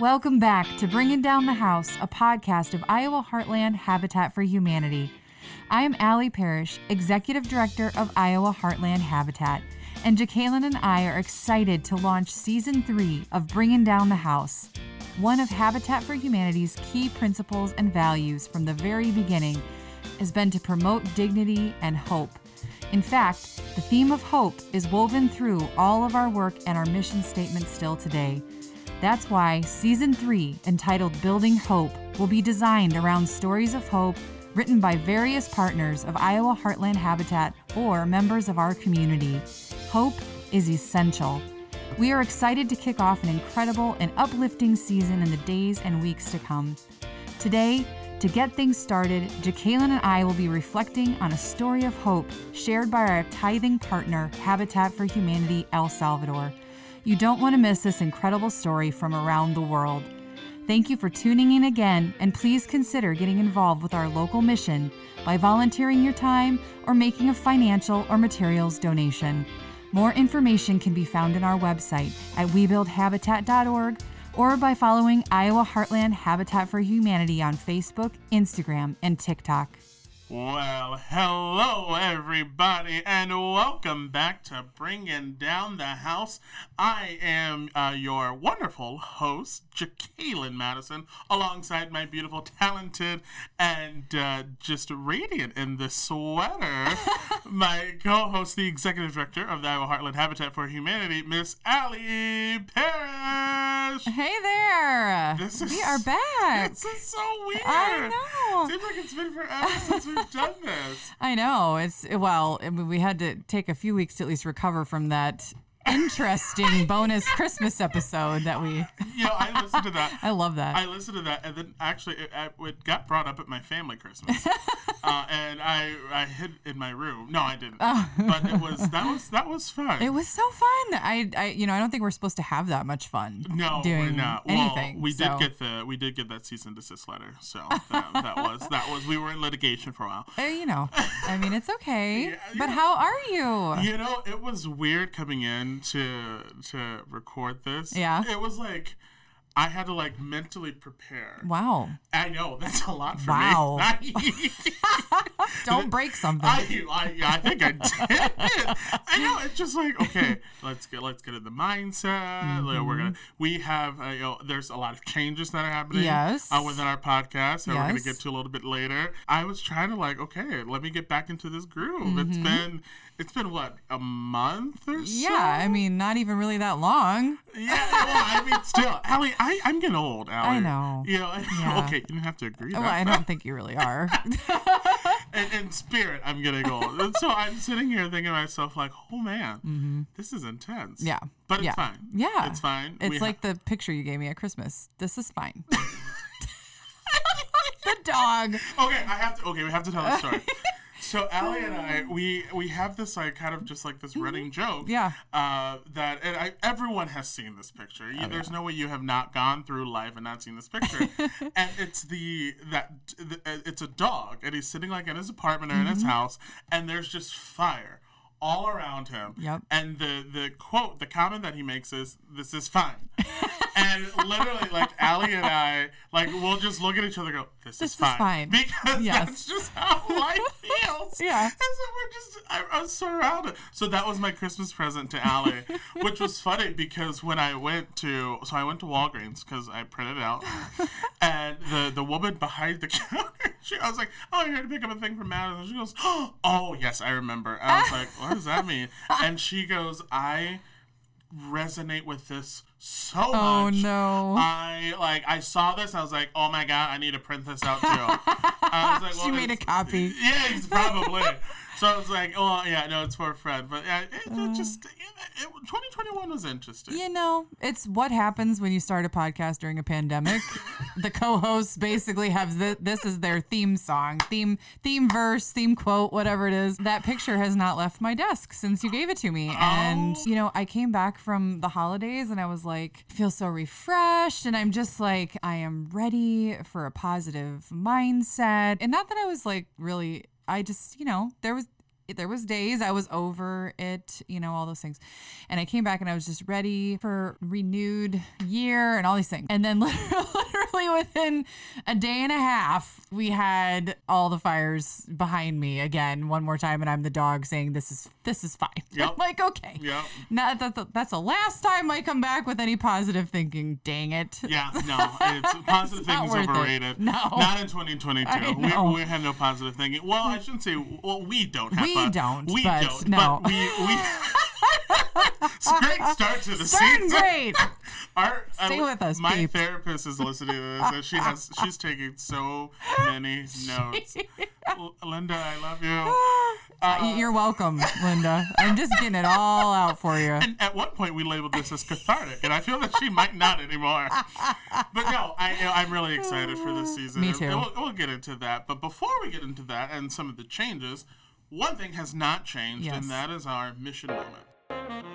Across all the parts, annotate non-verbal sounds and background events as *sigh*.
Welcome back to Bringing Down the House, a podcast of Iowa Heartland Habitat for Humanity. I am Allie Parrish, Executive Director of Iowa Heartland Habitat, and Jacqueline and I are excited to launch Season 3 of Bringing Down the House. One of Habitat for Humanity's key principles and values from the very beginning has been to promote dignity and hope. In fact, the theme of hope is woven through all of our work and our mission statement still today. That's why Season 3, entitled Building Hope, will be designed around stories of hope written by various partners of Iowa Heartland Habitat or members of our community. Hope is essential. We are excited to kick off an incredible and uplifting season in the days and weeks to come. Today, to get things started, Jacqueline and I will be reflecting on a story of hope shared by our tithing partner, Habitat for Humanity El Salvador. You don't want to miss this incredible story from around the world. Thank you for tuning in again, and please consider getting involved with our local mission by volunteering your time or making a financial or materials donation. More information can be found on our website at webuildhabitat.org or by following Iowa Heartland Habitat for Humanity on Facebook, Instagram, and TikTok. Well, hello everybody, and welcome back to Bringing Down the House. I am uh, your wonderful host, Jacqueline Madison, alongside my beautiful, talented, and uh, just radiant in the sweater, *laughs* my co-host, the executive director of the Iowa Heartland Habitat for Humanity, Miss Allie Parrish. Hey there! This is- we are back. This is so weird. I know. Seems like it's been forever since we've *laughs* done this. I know. It's well, we had to take a few weeks to at least recover from that interesting bonus Christmas episode that we. *laughs* Know, I listened to that. I love that. I listened to that, and then actually, it, it got brought up at my family Christmas, *laughs* uh, and I I hid in my room. No, I didn't. But it was that was that was fun. Oh. it was so fun. I, I, you know, I don't think we're supposed to have that much fun. no, doing we're not. anything. Well, we so- did get the we did get that cease and desist letter, so that, that was that was we were in litigation for a while. Uh, you know, I mean, it's okay. *laughs* Yeah, but yeah. how are you? You know, it was weird coming in to to record this. Yeah. it was like I had to like mentally prepare. Wow. I know that's a lot for Wow. *laughs* me. *laughs* Don't break something. I, I, I think I did. *laughs* I know it's just like okay, let's get let's get in the mindset. Like, we're gonna we have uh, you know there's a lot of changes that are happening. Yes. Uh, within our podcast that we're gonna get to a little bit later. I was trying to like okay, let me get back into this groove. It's been it's been what a month or so. yeah, I mean, not even really that long. Yeah, well, I mean, still, Allie, I, I'm getting old, Allie. I know. You know, *laughs* Yeah. okay, you don't have to agree. Well, that I don't think you really are. *laughs* in, in spirit, I'm getting old. And so I'm sitting here thinking to myself, like, oh man, this is intense. Mm-hmm. Yeah. But it's Yeah. fine. Yeah. It's fine. It's We like the picture you gave me at Christmas. This is fine. *laughs* the dog. okay, I have to, okay, we have to tell the story. So Allie and I, we we have this like kind of just like this running joke. Mm-hmm. Yeah. Oh, Uh, that and I, everyone has seen this picture. You, there's no way you have not gone through life and not seen this picture. *laughs* and it's the that the, it's a dog, and he's sitting like in his apartment or in Mm-hmm. his house, and there's just fire all around him. Yep. And the the quote, the comment that he makes is, "This is fine." *laughs* and literally, like Allie and I, like we'll just look at each other, and go, "This, This is fine," fine. because Yes. that's just how *laughs* life feels. Yeah. And so we're just, I, I was surrounded. So that was my Christmas present to Allie, *laughs* which was funny because when I went to, so I went to Walgreens because I printed it out, and the the woman behind the *laughs* counter, she, I was like, oh, I'm here to pick up a thing from Madison. She goes, *gasps* oh, yes, I remember. I was like, what does that mean? *laughs* And she goes, I resonate with this so oh, much. Oh, no. I like I saw this. I was like, oh my god, I need to print this out too. *laughs* I was like, She made a copy. yeah, it's probably. So I was like, oh yeah, no, it's for Fred. But yeah, it, it uh. just it, it, 2021 was interesting. You know, it's what happens when you start a podcast during a pandemic. *laughs* the co-hosts basically have th- this is their theme song, theme theme verse, theme quote, whatever it is. That picture has not left my desk since you gave it to me. And oh. you know, I came back from the holidays and I was like, feel so refreshed and I'm just like I am ready for a positive mindset. And not that I was like really I just, you know, there was there was days I was over it, you know, all those things. And I came back and I was just ready for renewed year and all these things. And then *laughs* literally within a day and a half, we had all the fires behind me again one more time and I'm the dog saying this is this is fine. *laughs* Yep. I'm like, okay. Not that that's the last time I come back with any positive thinking. Dang it. Yeah, *laughs* no, it's positive not thinking is worth it. overrated. No. not in 2022. We, we have no positive thinking. Well, I shouldn't say. Well, we don't have. We don't, We but don't. no. But we we. *laughs* it's a great start to the Starting season. great. Our, Stay with us, My peeps. therapist is listening to this, and she has she's taking so many *laughs* notes. Linda, I love you. Uh, You're welcome, Linda. I'm just getting it all out for you. And at one point, we labeled this as cathartic, and I feel that she might not anymore. But no, I, I'm really excited for this season. Me And too. We'll, we'll get into that. But before we get into that and some of the changes, one thing has not changed, Yes. and that is our mission moment.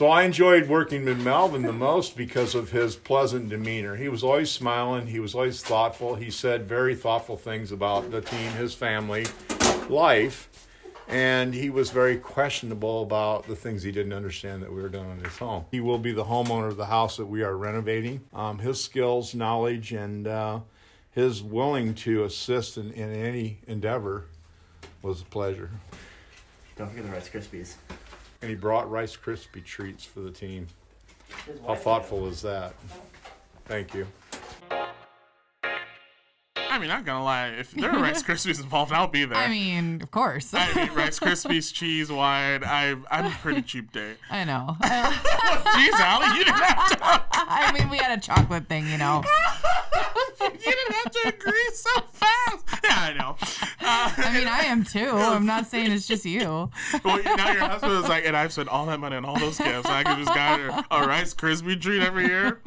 So I enjoyed working with Melvin the most because of his pleasant demeanor. He was always smiling, he was always thoughtful. He said very thoughtful things about the team, his family, life, and he was very questionable about the things he didn't understand that we were doing in his home. He will be the homeowner of the house that we are renovating. Um, his skills, knowledge, and uh, his willing to assist in, in any endeavor was a pleasure. Don't forget the Rice Krispies. And he brought Rice Krispie treats for the team. How thoughtful is that? Thank you. I mean, not gonna lie, if there are Rice Krispies *laughs* involved, I'll be there. I mean, of course. I mean, Rice *laughs* Krispies, cheese, wine. I, I'm a pretty cheap date. *laughs* I know. Jeez, Allie, you didn't have to. I mean, we had a chocolate thing, you know. you didn't have to agree so fast. Yeah, I know. Uh, *laughs* I mean, I am too. I'm not saying it's just you. *laughs* well, now your husband is like, and I've spent all that money on all those gifts. I could just got her a Rice Krispie treat every year.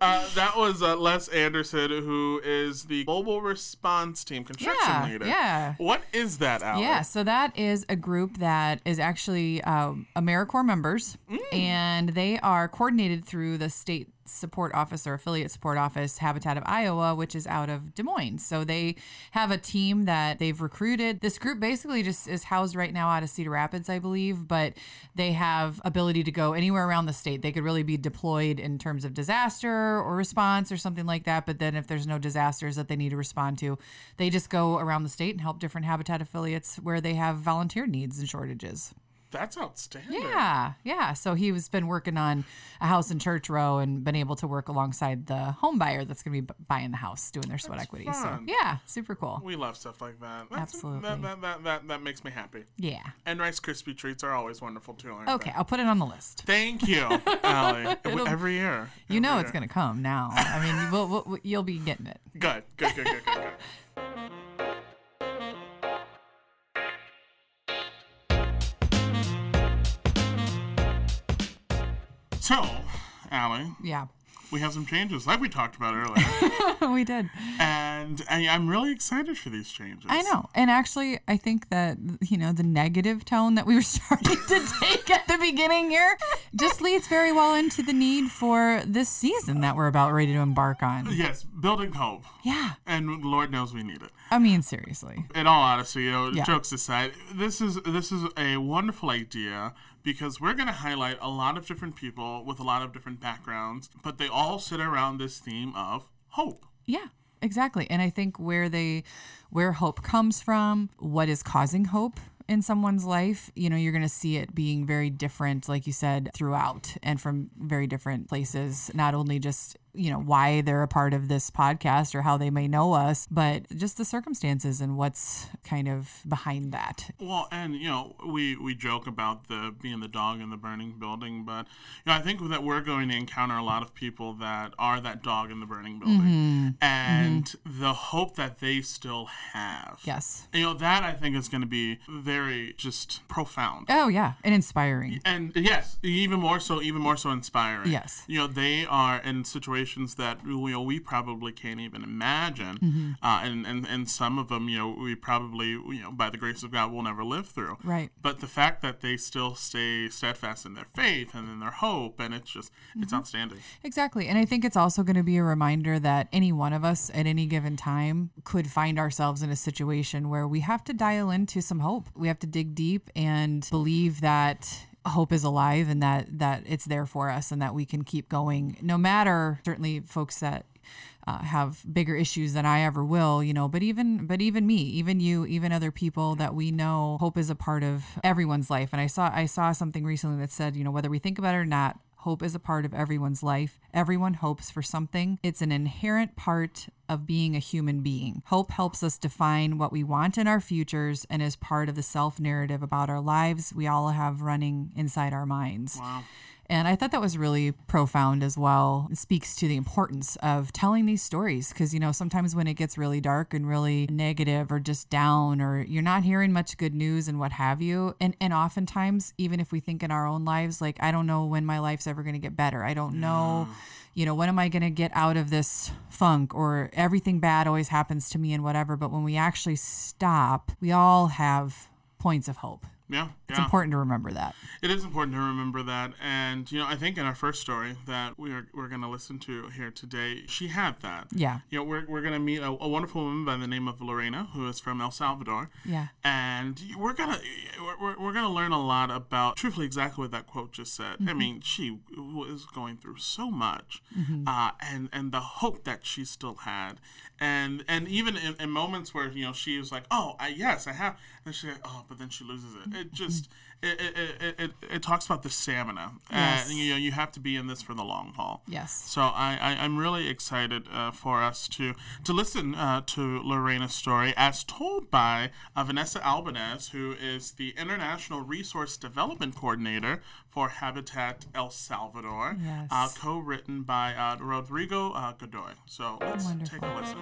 Uh, that was uh, Les Anderson, who is the Global Response Team construction Yeah, leader. yeah. What is that, Allie? Yeah, so that is a group that is actually um, AmeriCorps members, and they are coordinated through the state support office or affiliate support office, Habitat of Iowa, which is out of Des Moines. So they have a team that they've recruited. This group basically just is housed right now out of Cedar Rapids, I believe, but they have ability to go anywhere around the state. They could really be deployed in terms of disaster or response or something like that. But then if there's no disasters that they need to respond to, they just go around the state and help different habitat affiliates where they have volunteer needs and shortages. That's outstanding. Yeah, yeah. So he was been working on a house in Shell Rock and been able to work alongside the home buyer that's going to be buying the house, doing their sweat equity. So yeah, super cool. We love stuff like that. That's, Absolutely. That, that, that, that, that makes me happy. Yeah. And Rice Krispie treats are always wonderful too. Okay, they? I'll put it on the list. Thank you, *laughs* Allie. *laughs* Every year. You know Every it's going to come now. I mean, you will, will, you'll be getting it. Good, good, good, good, good, good. *laughs* So, Allie, Yeah, we have some changes, like we talked about earlier, *laughs* we did. and I, I'm really excited for these changes. I know. And actually, I think that, you know, the negative tone that we were *laughs* starting to take at the beginning here just leads very well into the need for this season that we're about ready to embark on. Yes, building hope, Yeah. and Lord knows we need it. I mean, seriously. in all honesty, you know, Yeah. jokes aside, this is this is a wonderful idea because we're going to highlight a lot of different people with a lot of different backgrounds, but they all sit around this theme of hope. Yeah, exactly. And I think where they where hope comes from, what is causing hope in someone's life, you know, you're going to see it being very different like you said throughout and from very different places, not only just you know why they're a part of this podcast or how they may know us but just the circumstances and what's kind of behind that Well, and you know, we we joke about the being the dog in the burning building, but you know, I think that we're going to encounter a lot of people that are that dog in the burning building, mm-hmm. and mm-hmm. the hope that they still have. yes You know, that I think is going to be very just profound. oh yeah and inspiring and yes, even more so, even more so inspiring. Yes. you know they are in situations situations that you know we probably can't even imagine, Mm-hmm. uh, and, and and some of them you know we probably you know by the grace of God will never live through. Right. But the fact that they still stay steadfast in their faith and in their hope, and it's just it's Mm-hmm. outstanding. Exactly. And I think it's also going to be a reminder that any one of us at any given time could find ourselves in a situation where we have to dial into some hope. We have to dig deep and believe that hope is alive and that that it's there for us and that we can keep going no matter certainly folks that uh, have bigger issues than I ever will, you know, but even but even me, even you, even other people that we know, hope is a part of everyone's life. And I saw I saw something recently that said, you know, whether we think about it or not, hope is a part of everyone's life. Everyone hopes for something. It's an inherent part of being a human being. Hope helps us define what we want in our futures and is part of the self narrative about our lives we all have running inside our minds. Wow. And I thought that was really profound as well. It speaks to the importance of telling these stories because, you know, sometimes when it gets really dark and really negative or just down or you're not hearing much good news and what have you. And, and oftentimes, even if we think in our own lives, like, I don't know when my life's ever going to get better. I don't know, mm. you know, when am I going to get out of this funk or everything bad always happens to me and whatever. But when we actually stop, we all have points of hope. Yeah. It's yeah. important to remember that. It is important to remember that, and you know, I think in our first story that we are we're going to listen to here today, she had that. Yeah. You know, we're, we're going to meet a, a wonderful woman by the name of Lorena, who is from El Salvador. Yeah. And we're gonna we're, we're, we're gonna learn a lot about, truthfully, exactly what that quote just said. I mean, she was going through so much, uh, and and the hope that she still had, and and even in, in moments where you know she was like, oh, I, yes, I have, and she, oh, but then she loses it. It just it it, it, it, it talks about the stamina, Yes. and you know you have to be in this for the long haul. Yes. So I, I I'm really excited uh, for us to to listen uh, to Lorena's story as told by uh, Vanessa Albanez, who is the International Resource Development Coordinator for Habitat El Salvador, Yes. uh, co-written by uh, Rodrigo uh, Godoy. So let's take a listen.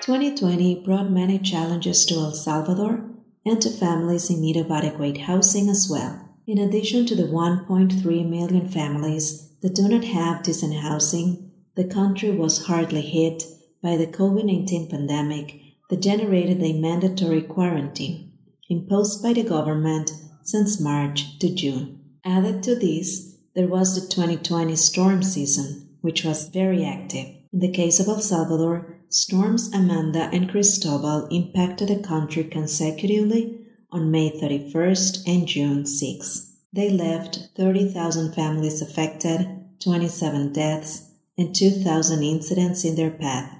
2020 brought many challenges to El Salvador and to families in need of adequate housing as well. In addition to the 1.3 million families that do not have decent housing, the country was hardly hit by the COVID 19 pandemic that generated a mandatory quarantine imposed by the government since March to June. Added to this, there was the 2020 storm season, which was very active. In the case of El Salvador, storms Amanda and Cristobal impacted the country consecutively on May 31st and June 6. They left 30,000 families affected, 27 deaths, and 2,000 incidents in their path,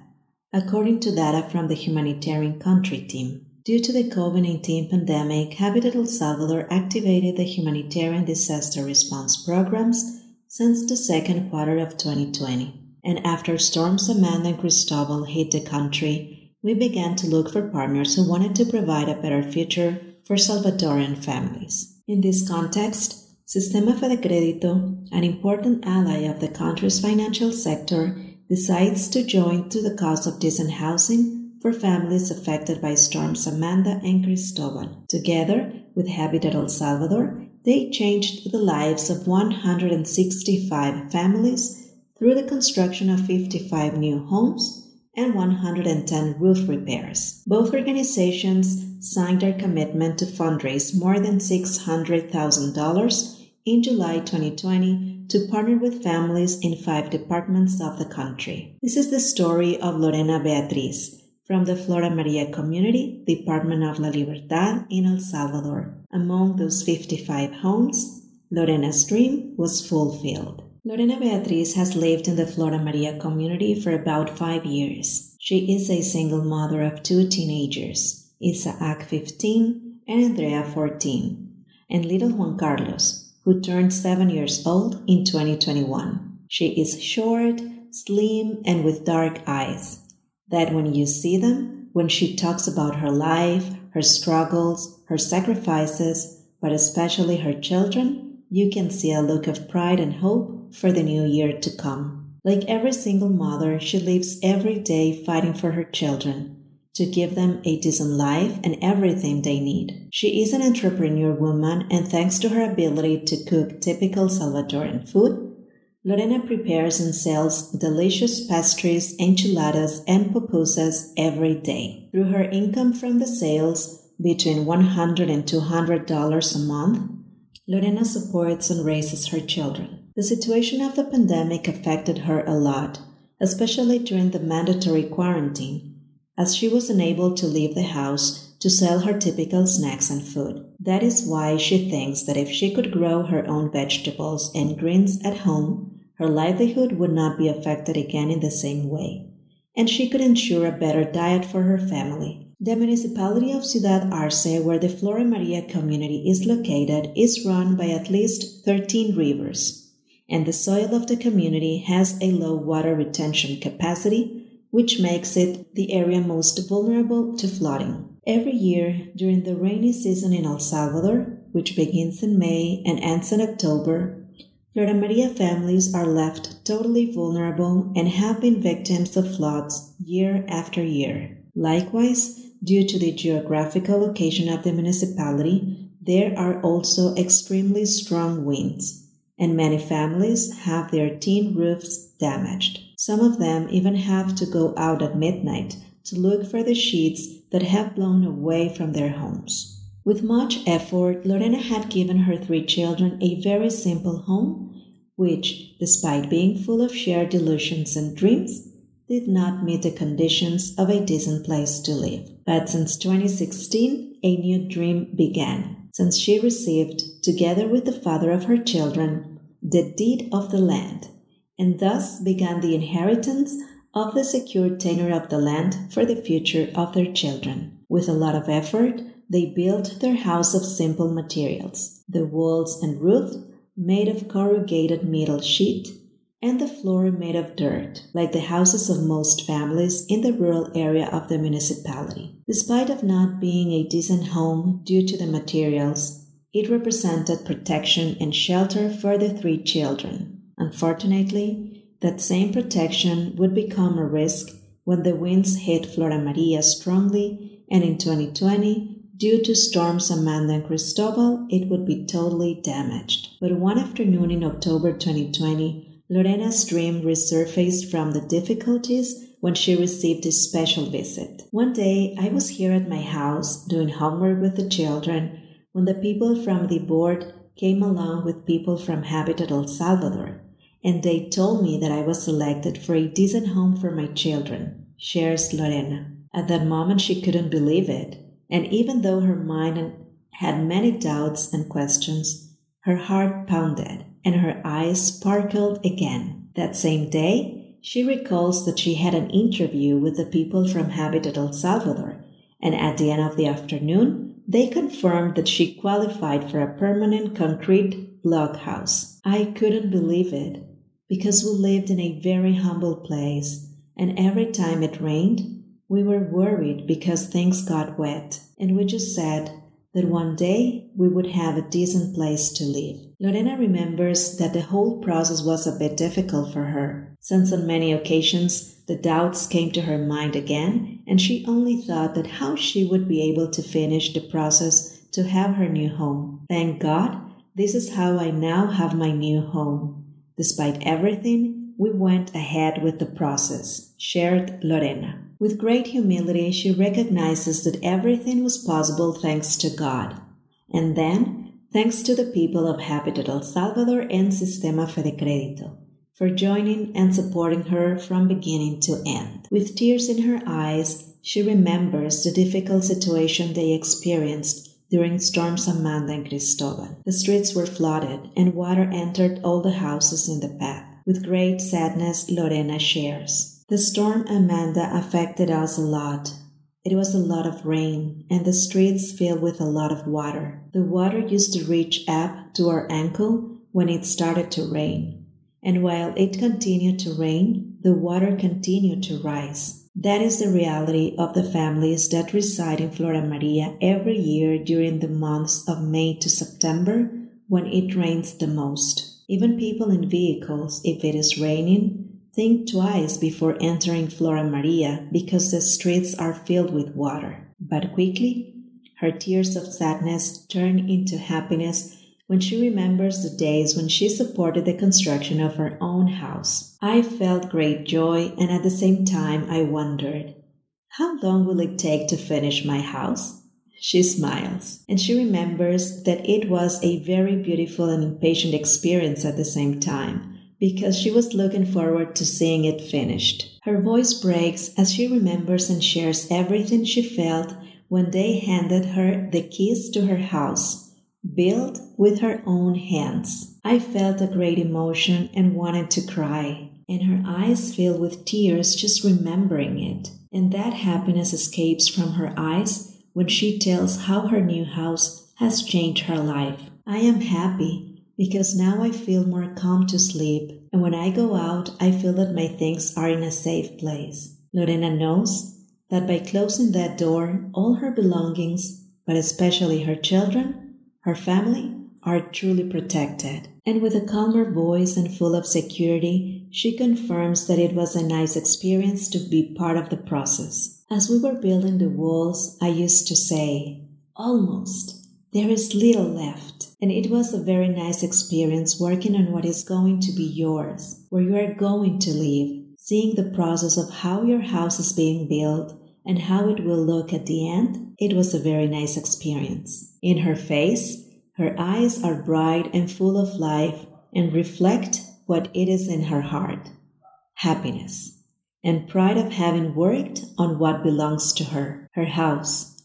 according to data from the Humanitarian Country Team. Due to the COVID 19 pandemic, Habitat El Salvador activated the humanitarian disaster response programs since the second quarter of 2020. And after storms Amanda and Cristobal hit the country, we began to look for partners who wanted to provide a better future for Salvadoran families. In this context, Sistema Fedecredito, an important ally of the country's financial sector, decides to join to the cause of decent housing for families affected by storms Amanda and Cristobal. Together with Habitat El Salvador, they changed the lives of 165 families through the construction of 55 new homes and 110 roof repairs. Both organizations signed their commitment to fundraise more than $600,000 in July 2020 to partner with families in five departments of the country. This is the story of Lorena Beatriz from the Flora Maria Community, Department of La Libertad in El Salvador. Among those 55 homes, Lorena's dream was fulfilled. Lorena Beatriz has lived in the Flora Maria community for about five years. She is a single mother of two teenagers, Isaac 15 and Andrea 14, and little Juan Carlos, who turned seven years old in 2021. She is short, slim, and with dark eyes. That when you see them, when she talks about her life, her struggles, her sacrifices, but especially her children, you can see a look of pride and hope for the new year to come. Like every single mother, she lives every day fighting for her children to give them a decent life and everything they need. She is an entrepreneur woman, and thanks to her ability to cook typical Salvadoran food, Lorena prepares and sells delicious pastries, enchiladas, and pupusas every day. Through her income from the sales, between $100 and $200 a month, Lorena supports and raises her children. The situation of the pandemic affected her a lot, especially during the mandatory quarantine, as she was unable to leave the house to sell her typical snacks and food. That is why she thinks that if she could grow her own vegetables and greens at home, her livelihood would not be affected again in the same way, and she could ensure a better diet for her family. The municipality of Ciudad Arce, where the Flora Maria community is located, is run by at least 13 rivers, and the soil of the community has a low water retention capacity, which makes it the area most vulnerable to flooding. Every year, during the rainy season in El Salvador, which begins in May and ends in October, Flora Maria families are left totally vulnerable and have been victims of floods year after year. Likewise, due to the geographical location of the municipality, there are also extremely strong winds, and many families have their tin roofs damaged. Some of them even have to go out at midnight to look for the sheets that have blown away from their homes. With much effort, Lorena had given her three children a very simple home, which, despite being full of shared illusions and dreams, did not meet the conditions of a decent place to live. But since 2016, a new dream began, since she received, together with the father of her children, the deed of the land, and thus began the inheritance of the secured tenure of the land for the future of their children. With a lot of effort, they built their house of simple materials, the walls and roof made of corrugated metal sheet, and the floor made of dirt, like the houses of most families in the rural area of the municipality. Despite of not being a decent home due to the materials, it represented protection and shelter for the three children. Unfortunately, that same protection would become a risk when the winds hit Flora Maria strongly, and in 2020, Due to storms Amanda and Cristobal, it would be totally damaged. But one afternoon in October 2020, Lorena's dream resurfaced from the difficulties when she received a special visit. One day, I was here at my house doing homework with the children when the people from the board came along with people from Habitat El Salvador, and they told me that I was selected for a decent home for my children, shares Lorena. At that moment, she couldn't believe it and even though her mind had many doubts and questions, her heart pounded and her eyes sparkled again. That same day, she recalls that she had an interview with the people from Habitat El Salvador, and at the end of the afternoon, they confirmed that she qualified for a permanent concrete block house. I couldn't believe it because we lived in a very humble place, and every time it rained, we were worried because things got wet, and we just said that one day we would have a decent place to live. Lorena remembers that the whole process was a bit difficult for her, since on many occasions the doubts came to her mind again, and she only thought that how she would be able to finish the process to have her new home. Thank God, this is how I now have my new home. Despite everything, we went ahead with the process, shared Lorena. With great humility, she recognizes that everything was possible thanks to God, and then thanks to the people of Habitat El Salvador and Sistema Fedecredito for joining and supporting her from beginning to end. With tears in her eyes, she remembers the difficult situation they experienced during storms Amanda and Cristobal. The streets were flooded and water entered all the houses in the path. With great sadness, Lorena shares. The storm Amanda affected us a lot. It was a lot of rain, and the streets filled with a lot of water. The water used to reach up to our ankle when it started to rain. And while it continued to rain, the water continued to rise. That is the reality of the families that reside in Flora Maria every year during the months of May to September when it rains the most. Even people in vehicles, if it is raining, Think twice before entering Flora Maria because the streets are filled with water. But quickly, her tears of sadness turn into happiness when she remembers the days when she supported the construction of her own house. I felt great joy, and at the same time, I wondered, how long will it take to finish my house? She smiles, and she remembers that it was a very beautiful and impatient experience at the same time because she was looking forward to seeing it finished. Her voice breaks as she remembers and shares everything she felt when they handed her the keys to her house, built with her own hands. I felt a great emotion and wanted to cry, and her eyes filled with tears just remembering it. And that happiness escapes from her eyes when she tells how her new house has changed her life. I am happy because now I feel more calm to sleep, and when I go out, I feel that my things are in a safe place. Lorena knows that by closing that door, all her belongings, but especially her children, her family, are truly protected. And with a calmer voice and full of security, she confirms that it was a nice experience to be part of the process. As we were building the walls, I used to say, almost. There is little left, and it was a very nice experience working on what is going to be yours, where you are going to live, seeing the process of how your house is being built and how it will look at the end. It was a very nice experience. In her face, her eyes are bright and full of life and reflect what it is in her heart happiness and pride of having worked on what belongs to her, her house,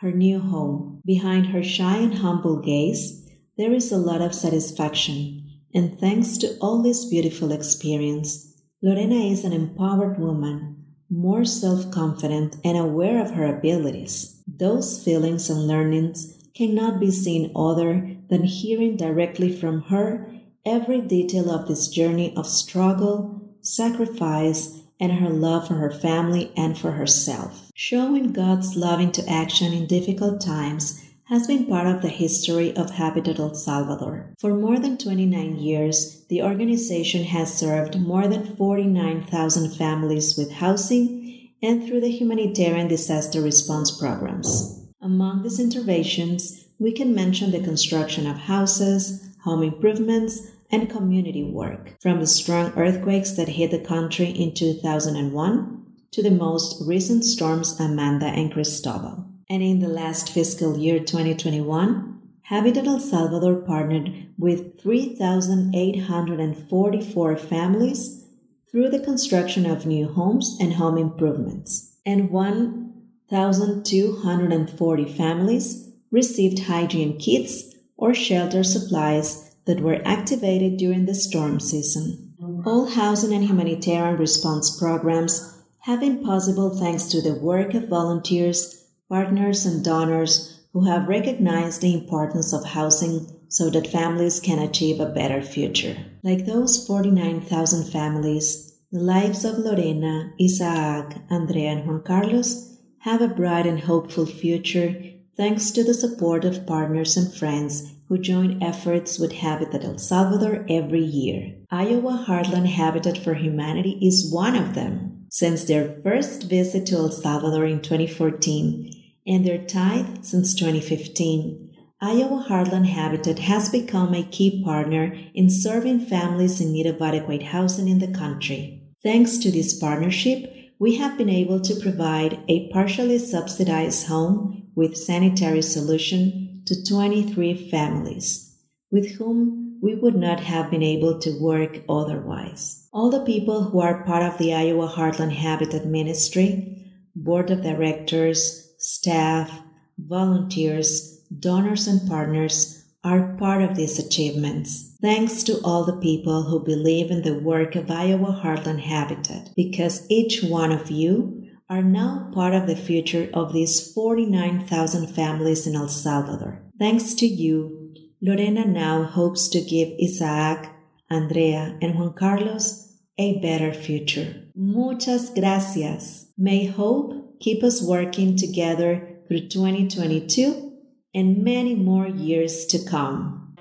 her new home. Behind her shy and humble gaze, there is a lot of satisfaction, and thanks to all this beautiful experience, Lorena is an empowered woman, more self confident and aware of her abilities. Those feelings and learnings cannot be seen other than hearing directly from her every detail of this journey of struggle, sacrifice, and her love for her family and for herself. Showing God's love into action in difficult times has been part of the history of Habitat El Salvador. For more than 29 years, the organization has served more than 49,000 families with housing and through the humanitarian disaster response programs. Among these interventions, we can mention the construction of houses, home improvements, and community work, from the strong earthquakes that hit the country in 2001 to the most recent storms Amanda and Cristobal. And in the last fiscal year 2021, Habitat El Salvador partnered with 3,844 families through the construction of new homes and home improvements, and 1,240 families received hygiene kits or shelter supplies that were activated during the storm season. All housing and humanitarian response programs have been possible thanks to the work of volunteers, partners, and donors who have recognized the importance of housing so that families can achieve a better future. Like those 49,000 families, the lives of Lorena, Isaac, Andrea, and Juan Carlos have a bright and hopeful future thanks to the support of partners and friends who join efforts with Habitat El Salvador every year. Iowa Heartland Habitat for Humanity is one of them. Since their first visit to El Salvador in 2014 and their tithe since 2015, Iowa Heartland Habitat has become a key partner in serving families in need of adequate housing in the country. Thanks to this partnership, we have been able to provide a partially subsidized home with sanitary solution to 23 families with whom we would not have been able to work otherwise. All the people who are part of the Iowa Heartland Habitat Ministry, board of directors, staff, volunteers, donors, and partners are part of these achievements. Thanks to all the people who believe in the work of Iowa Heartland Habitat, because each one of you are now part of the future of these 49,000 families in El Salvador. Thanks to you, Lorena now hopes to give Isaac, Andrea, and Juan Carlos a better future. Muchas gracias. May hope keep us working together through 2022 and many more years to come.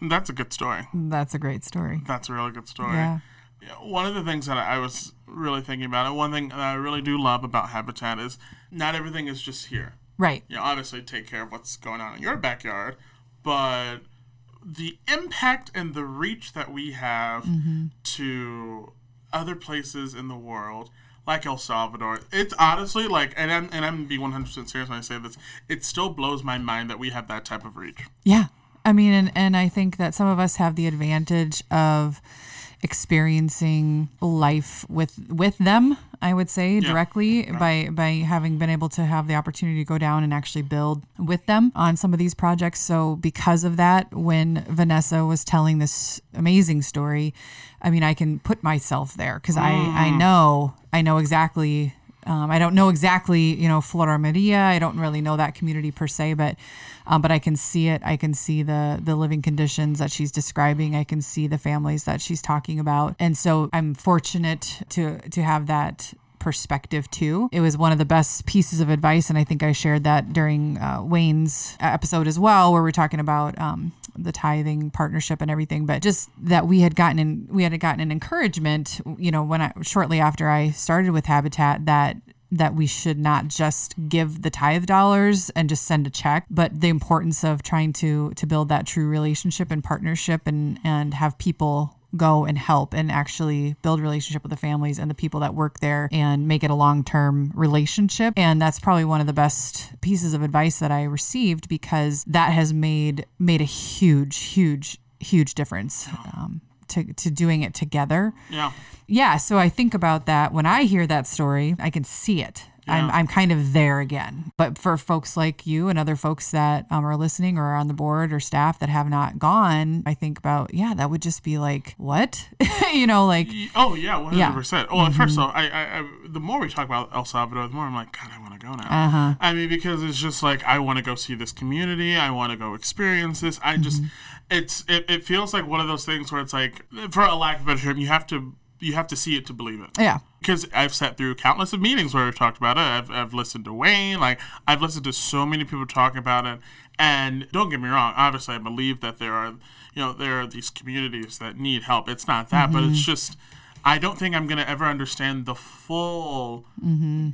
That's a good story. That's a great story. That's a really good story. Yeah one of the things that I was really thinking about, and one thing that I really do love about Habitat is not everything is just here. Right. You know, obviously take care of what's going on in your backyard, but the impact and the reach that we have mm-hmm. to other places in the world, like El Salvador, it's honestly like, and I'm and I'm gonna be 100 percent serious when I say this. It still blows my mind that we have that type of reach. Yeah. I mean, and, and I think that some of us have the advantage of experiencing life with with them i would say directly by by having been able to have the opportunity to go down and actually build with them on some of these projects. So because of that when vanessa was telling this amazing story i mean i can put myself there because i i mm. know i know exactly um, I don't know exactly, you know, Flora Maria. I don't really know that community per se, but um, but I can see it. I can see the the living conditions that she's describing. I can see the families that she's talking about, and so I'm fortunate to to have that perspective too. It was one of the best pieces of advice, and I think I shared that during uh, Wayne's episode as well, where we're talking about um, the tithing partnership and everything. But just that we had gotten in, we had gotten an encouragement, you know, when I shortly after I started with Habitat that that we should not just give the tithe dollars and just send a check but the importance of trying to to build that true relationship and partnership and and have people go and help and actually build relationship with the families and the people that work there and make it a long-term relationship. And that's probably one of the best pieces of advice that I received because that has made made a huge huge huge difference um, to, to doing it together. Yeah. yeah so i think about that. When i hear that story i can see it I'm, Yeah. I'm kind of there again but for folks like you and other folks that um, are listening or are on the board or staff that have not gone i think about yeah that would just be like what *laughs* you know like Oh yeah, one Yeah. hundred percent. Well, first of all, I, I, I, the more we talk about El Salvador, the more I'm like, God, I want to go now. Uh-huh. I mean, because it's just like I want to go see this community. I want to go experience this. I just, it's, it, it feels like one of those things where it's like, for a lack of a better term, you have to, you have to see it to believe it. yeah Because I've sat through countless of meetings where I've talked about it. I've, I've listened to Wayne. Like I've listened to so many people talk about it. And don't get me wrong. Obviously, I believe that there are, you know, there are these communities that need help. It's not that, but it's mm-hmm. just, I don't think I'm gonna ever understand the full, mm-hmm.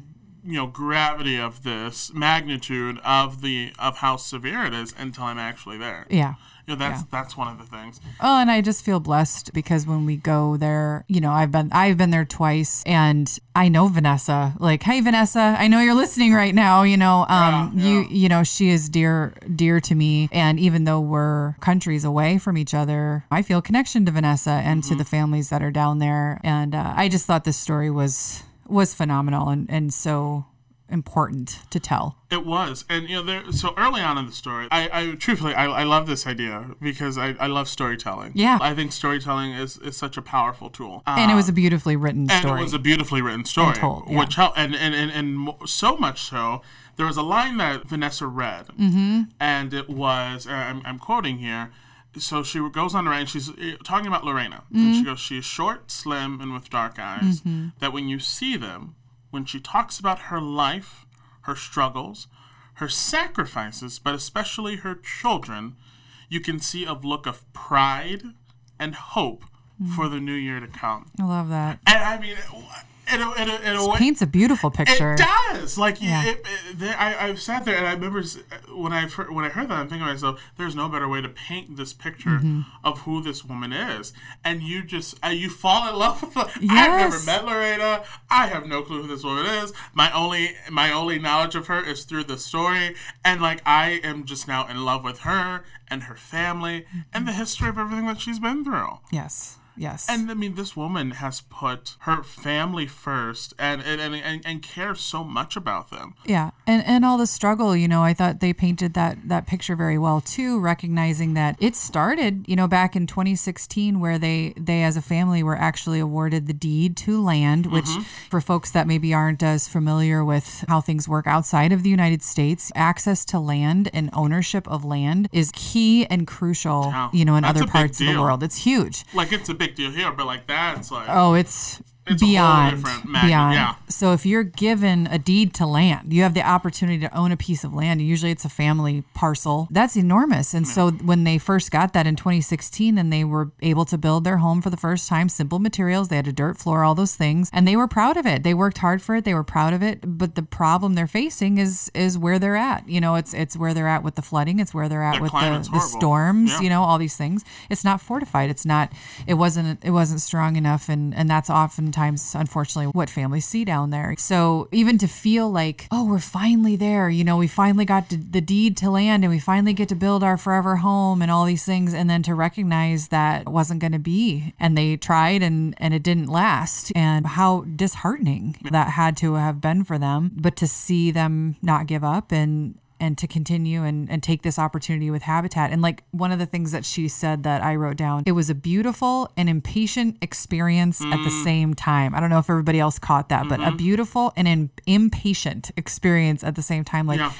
You know, gravity of this magnitude of the of how severe it is until I'm actually there. yeah You know, that's that's one of the things. Oh, and I just feel blessed because when we go there, you know, I've been I've been there twice and I know Vanessa. Like, hey Vanessa, I know you're listening right now, you know. Um Yeah, you yeah. you know, she is dear dear to me and even though we're countries away from each other, I feel connection to Vanessa and to the families that are down there and uh, I just thought this story was was phenomenal and and so important to tell. It was, and you know, there. So early on in the story, I, I truthfully, I, I love this idea because I, I love storytelling. Yeah. I think storytelling is, is such a powerful tool. And it was a beautifully written story. and it was a beautifully written story, told, yeah. which helped, and and, and and so much so. There was a line that Vanessa read, mm-hmm. and it was, uh, I'm, I'm quoting here. So she goes on to write, and she's uh, talking about Lorena. And Mm-hmm. she goes, She is short, slim, and with dark eyes. That when you see them, when she talks about her life, her struggles, her sacrifices, but especially her children, you can see a look of pride and hope Mm. for the new year to come. I love that. And I mean, in a, in a, in a way, Paints a beautiful picture. it does. Like Yeah. it, it, I, I sat there and I remember when I fir- when I heard that, I'm thinking to myself, "There's no better way to paint this picture Mm-hmm. of who this woman is." And you just uh, you fall in love with her. I've never met Lorena. I have no clue who this woman is. My only my only knowledge of her is through the story, and like I am just now in love with her and her family and the history of everything that she's been through. Yes. Yes. And I mean, this woman has put her family first and and, and, and, and cares so much about them. Yeah, and and all the struggle, you know, I thought they painted that that picture very well too, recognizing that it started, you know, back in 2016 where they they as a family were actually awarded the deed to land, mm-hmm. which for folks that maybe aren't as familiar with how things work outside of the United States, access to land and ownership of land is key and crucial, you know, in other parts of the world. It's huge. Like it's a big deal here, but like that's like Oh, it's It's beyond beyond. yeah. so if you're given a deed to land you have the opportunity to own a piece of land usually it's a family parcel. That's enormous. And so when they first got that in 2016 and they were able to build their home for the first time simple materials they had a dirt floor all those things and they were proud of it. They worked hard for it they were proud of it but the problem they're facing is is where they're at. You know it's it's where they're at with the flooding it's where they're at The with the, the storms Yeah. you know all these things. It's not fortified. It's not it wasn't it wasn't strong enough and and that's oftentimes unfortunately what families see down there. So even to feel like oh we're finally there you know we finally got the deed to land and we finally get to build our forever home and all these things and then to recognize that wasn't going to be and they tried and and it didn't last and how disheartening that had to have been for them. But to see them not give up and and to continue and, and take this opportunity with habitat. And like one of the things that she said that i wrote down it was a beautiful and impatient experience at the mm. same time. I don't know if everybody else caught that but a mm-hmm. beautiful and an impatient experience at the same time. Like Yeah.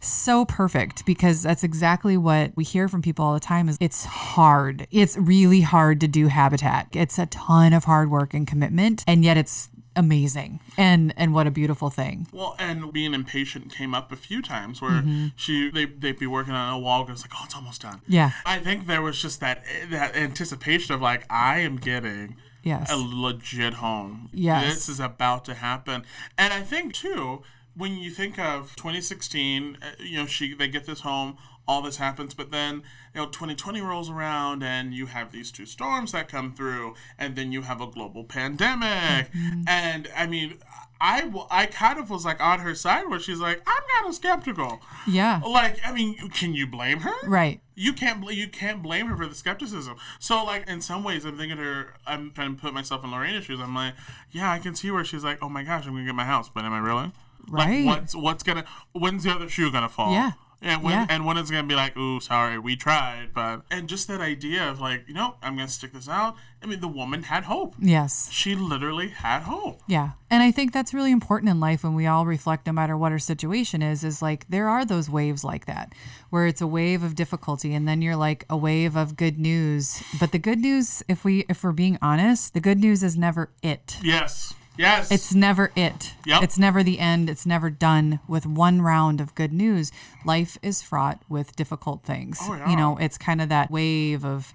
so perfect because that's exactly what we hear from people all the time is it's hard. It's really hard to do habitat. It's a ton of hard work and commitment and yet it's amazing and and what a beautiful thing Well, and being impatient came up a few times where Mm-hmm. she they they'd be working on a wall, and it's like, oh, it's almost done. Yeah. I think there was just that that anticipation of like, I am getting Yes. a legit home. Yes. this is about to happen, and I think too when you think of 2016, uh, you know, she they get this home. All this happens, but then you know 2020 rolls around, and you have these two storms that come through, and then you have a global pandemic, Mm-hmm. and I mean, I, I kind of was like on her side where she's like, I'm kind of skeptical. yeah Like, I mean, can you blame her? right You can't bl- you can't blame her for the skepticism. So like in some ways, I'm thinking her. I'm trying to put myself in Lorena's shoes. I'm like, yeah, I can see where she's like, oh my gosh, I'm gonna get my house, but am I really? Right. Like, what's what's gonna? When's the other shoe gonna fall? Yeah. And when Yeah. and when it's gonna be like, ooh, sorry, we tried, but and just that idea of like, you know, I'm gonna stick this out. I mean, the woman had hope. yes She literally had hope. Yeah. And I think that's really important in life when we all reflect, no matter what our situation is, is like there are those waves like that where it's a wave of difficulty and then you're like a wave of good news. But the good news, if we if we're being honest, the good news is never it. Yes. Yes. It's never it. Yep. It's never the end. It's never done with one round of good news. Life is fraught with difficult things. Oh, yeah. You know, it's kind of that wave of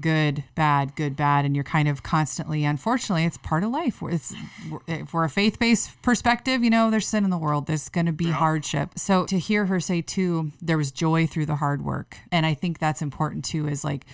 good, bad, good, bad, and you're kind of constantly. Unfortunately, it's part of life. It's if we're a faith-based perspective, you know, there's sin in the world. There's going to be hardship. So to hear her say too, there was joy through the hard work, and I think that's important too. Is like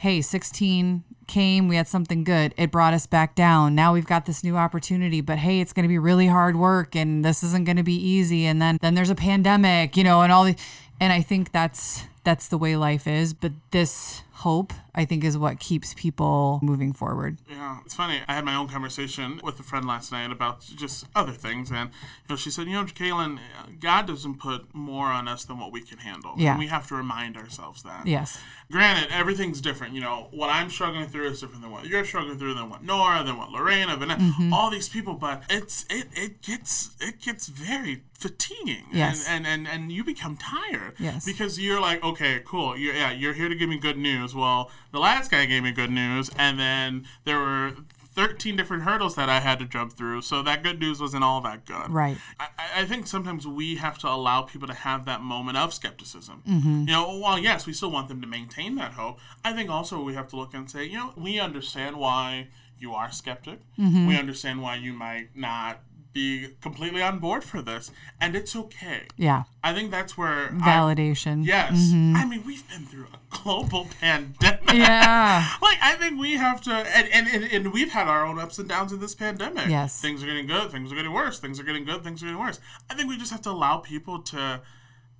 hey, 16 came, we had something good. It brought us back down. Now we've got this new opportunity, but hey, it's going to be really hard work and this isn't going to be easy and then then there's a pandemic, you know, and all the and I think that's that's the way life is, but this hope I think is what keeps people moving forward. Yeah, it's funny. I had my own conversation with a friend last night about just other things, and you know, she said, "You know, Kaylin, God doesn't put more on us than what we can handle. Yeah. and we have to remind ourselves that. Yes. Granted, everything's different. You know, what I'm struggling through is different than what you're struggling through, than what Nora, than what Lorena, Vanessa, Mm-hmm. all these people. But it's it it gets it gets very fatiguing. Yes. And and and, and you become tired. Yes. Because you're like, okay, cool. You're, yeah, you're here to give me good news. Well, the last guy gave me good news, and then there were. 13 different hurdles that I had to jump through, so that good news wasn't all that good. Right. I, I think sometimes we have to allow people to have that moment of skepticism. Mm-hmm. You know, while yes, we still want them to maintain that hope, I think also we have to look and say, you know, we understand why you are skeptic. Mm-hmm. We understand why you might not be completely on board for this, and it's okay. Yeah. I think that's where I, Validation. yes, I mean we've been through a global *laughs* pandemic. Yeah. *laughs* like I think we have to, and, and, and, and we've had our own ups and downs in this pandemic. Yes. things are getting good, things are getting worse, things are getting good, things are getting worse. I think we just have to allow people to.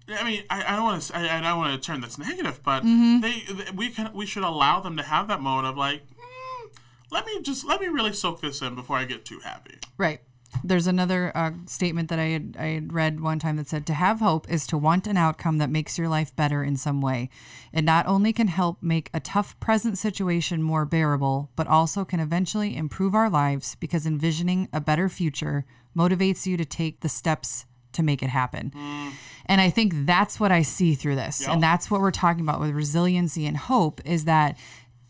I mean, I, I don't want to. I, I don't want to turn this negative, but Mm-hmm. they, they we can we should allow them to have that moment of like, mm, let me just let me really soak this in before I get too happy. Right. There's another uh, statement that I had, I had read one time that said, To have hope is to want an outcome that makes your life better in some way. It not only can help make a tough present situation more bearable, but also can eventually improve our lives because envisioning a better future motivates you to take the steps to make it happen. And I think that's what I see through this. Yep. And that's what we're talking about with resiliency and hope is that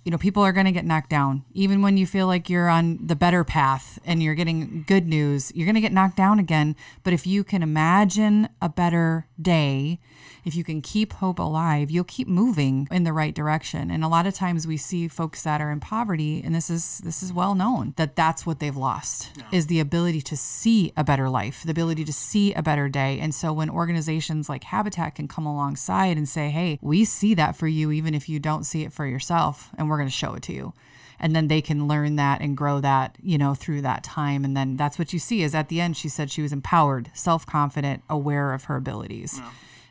you know, people are going to get knocked down. Even when you feel like you're on the better path and you're getting good news, you're going to get knocked down again. But if you can imagine a better day, if you can keep hope alive, you'll keep moving in the right direction. And a lot of times we see folks that are in poverty, and this is this is well known that that's what they've lost is the ability to see a better life, the ability to see a better day. And so when organizations like Habitat can come alongside and say, "Hey, we see that for you, even if you don't see it for yourself, and we're going to show it to you." and then they can learn that and grow that you know through that time and then that's what you see is at the end she said she was empowered self-confident aware of her abilities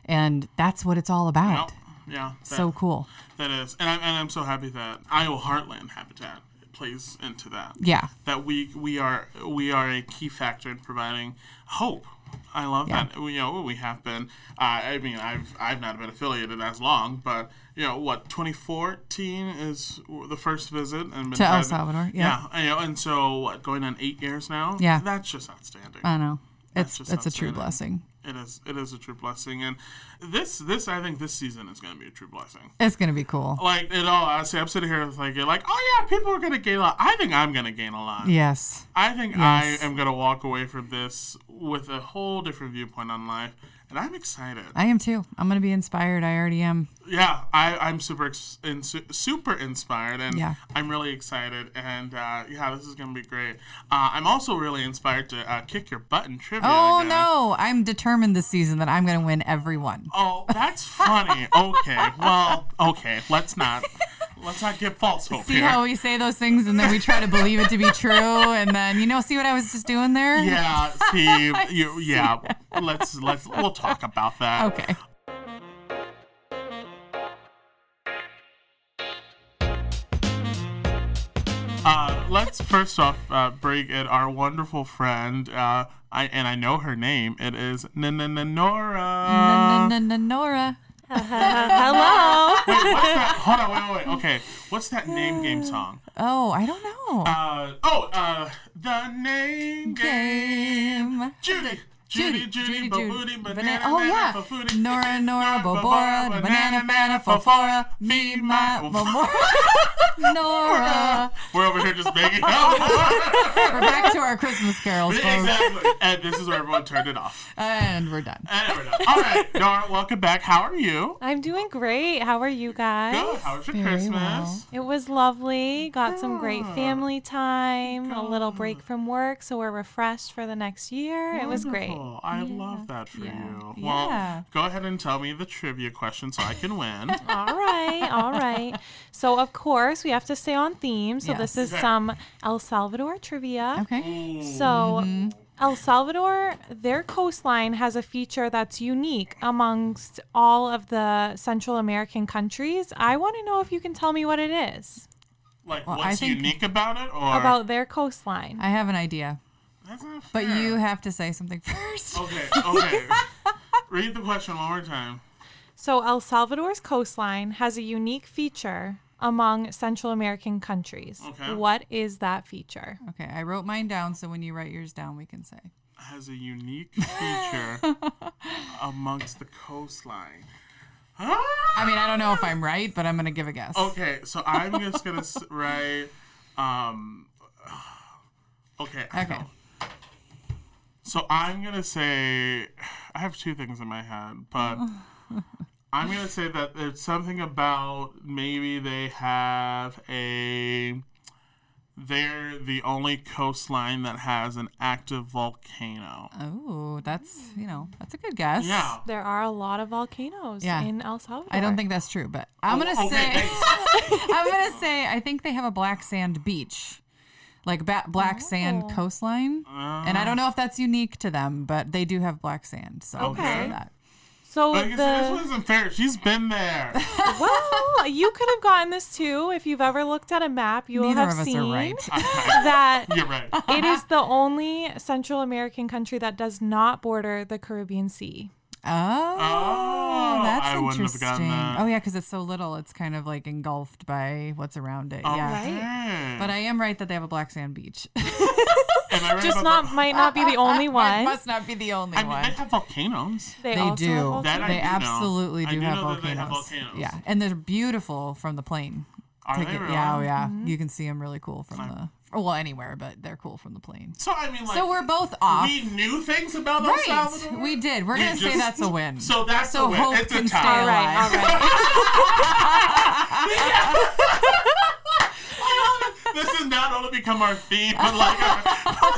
and that's what it's all about. Yeah. that- so cool That is, and I'm, and I'm so happy that Iowa Heartland Habitat plays into that. yeah That we we are we are a key factor in providing hope. I love Yeah. that. We, you know, we have been. Uh, I mean, I've I've not been affiliated as long, but you know, what 2014 is the first visit and been To El Salvador, yeah. Yeah, you know, and so what, going on eight years now. Yeah. that's just outstanding. i know it's just it's a true blessing It is. It is a true blessing, and this this I think this season is going to be a true blessing. it's gonna be cool Like in all honesty, I'm sitting here thinking like, oh yeah, people are going to gain a lot. I think I'm going to gain a lot. yes I think Yes. I am going to walk away from this with a whole different viewpoint on life, and I'm excited. i am too i'm gonna be inspired i already am yeah, I, I'm super ex- in, super inspired, and Yeah. I'm really excited. And uh, yeah, this is going to be great. Uh, I'm also really inspired to uh, kick your butt in trivia. oh again. no i'm determined this season that i'm gonna win everyone. Oh, that's funny. *laughs* okay, well, okay. Let's not let's not get false hope see here. how we say those things and then we try to believe it to be *laughs* true and then you know see what i was just doing there yeah, see, *laughs* you, yeah. Let's let's we'll talk about that. okay Uh, let's first off uh, bring in our wonderful friend. Uh, I and I know her name. It is Nora. Nora Hello. Wait, what's that? Hold on, wait, wait, wait. Okay, what's that name game song? oh i don't know Uh, oh, uh, the name game. game Judy. Judy, Judy, Judy, banana, Oh yeah. Nora, Nora, Bobora, banana, banana, fofora, feed my Bobora. Nora. *laughs* We're over here just making *laughs* out. We're back to our Christmas carols, folks, exactly. And this is where everyone turned it off. and we're done. And we're done. All right, *laughs* Nora, welcome back. How are you? I'm doing great. How are you guys? Good. How was your Very Christmas? well. It was lovely. Got some great family time, a little break from work, so we're refreshed for the next year. It was great. Wonderful. I love that for Yeah. you. Yeah. Well, go ahead and tell me the trivia question so I can win. *laughs* All right, all right. So of course we have to stay on theme. So this is Okay. some El Salvador trivia. Okay. So, mm-hmm. El Salvador, their coastline has a feature that's unique amongst all of the Central American countries. I want to know if you can tell me what it is Like, Well, what's unique about it? Or about their coastline. I have an idea, That's not but you have to say something *laughs* first. Okay, okay. Read the question one more time. So, El Salvador's coastline has a unique feature among Central American countries. Okay. What is that feature? Okay, I wrote mine down, so when you write yours down, we can say. Has a unique feature *laughs* amongst the coastline. I mean, I don't know if I'm right, but I'm gonna give a guess. Okay, so I'm just gonna write. Um. *sighs* Okay. I Okay. know. So I'm gonna say, *sighs* I have two things in my head, but *laughs* I'm gonna say that it's something about maybe they have a. They're the only coastline that has an active volcano. Oh, that's you know that's a good guess. Yeah. There are a lot of volcanoes Yeah. in El Salvador. I don't think that's true, but I'm Oh, gonna okay, say. *laughs* I'm gonna say I think they have a black sand beach, like ba- black oh. sand Oh. coastline, and I don't know if that's unique to them, but they do have black sand, so I'll Okay. that. So But I guess this the wasn't fair. She's been there. *laughs* well, you could have gotten this too if you've ever looked at a map. You will have seen right. *laughs* that You're right. it is the only Central American country that does not border the Caribbean Sea. Oh, Oh, that's I wouldn't have interesting. gotten that. Oh yeah, because it's so little, it's kind of like engulfed by what's around it. Yeah. Okay. But I am right that they have a black sand beach. Right Just about not might not be the only It *laughs* one. must not be the only I mean, one. they have volcanoes. They, They also do. have That I they do know. absolutely I do, do have, know that volcanoes. they have volcanoes. Yeah, and they're beautiful from the plane. Are Take they it- really? Yeah, oh yeah. Mm-hmm. You can see them really cool from the or, well anywhere, but they're cool from the plane. So I mean, like, so we're both off. We knew things about El right. Salvador. We did. We're We gonna say that's a *laughs* win. So that's so a win. hope It's a can tie. stay All right, *laughs* *laughs* all right. this has not only become our theme, but like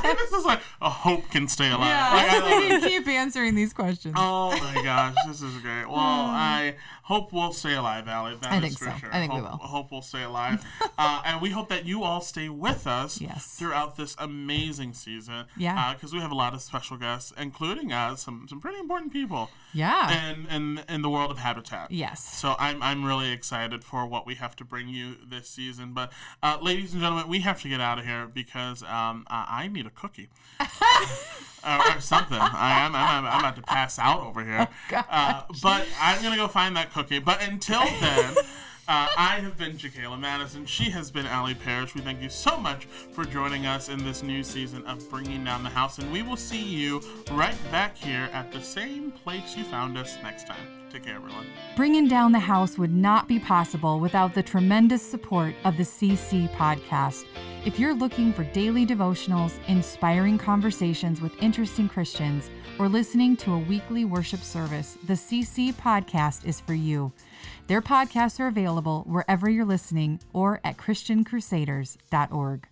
*laughs* this is like a hope can stay alive. Yeah, Like, I *laughs* love we keep answering these questions. Oh my gosh, this is great. Well, I hope we'll stay alive, Allie. That I is think for so. sure. I think we hope, will. Hope we'll stay alive, *laughs* uh, and we hope that you all stay with us Yes. throughout this amazing season. Yeah. because we have a lot of special guests, including uh, some some pretty important people. Yeah. In in in the world of habitat. Yes. So I'm I'm really excited for what we have to bring you this season. But uh, ladies and gentlemen, we have to get out of here because um, I, I need a cookie. or, *laughs* or something. I am. I'm, I'm about to pass out over here. uh, but I'm gonna go find that cookie. But until then. Uh, I have been Jacayla Madison. She has been Allie Parrish. We thank you so much for joining us in this new season of Bringing Down the House. And we will see you right back here at the same place you found us next time. Take care, everyone. Bringing Down the House would not be possible without the tremendous support of the CC podcast. If you're looking for daily devotionals, inspiring conversations with interesting Christians, or listening to a weekly worship service, the CC podcast is for you. Their podcasts are available wherever you're listening or at ChristianCrusaders.org.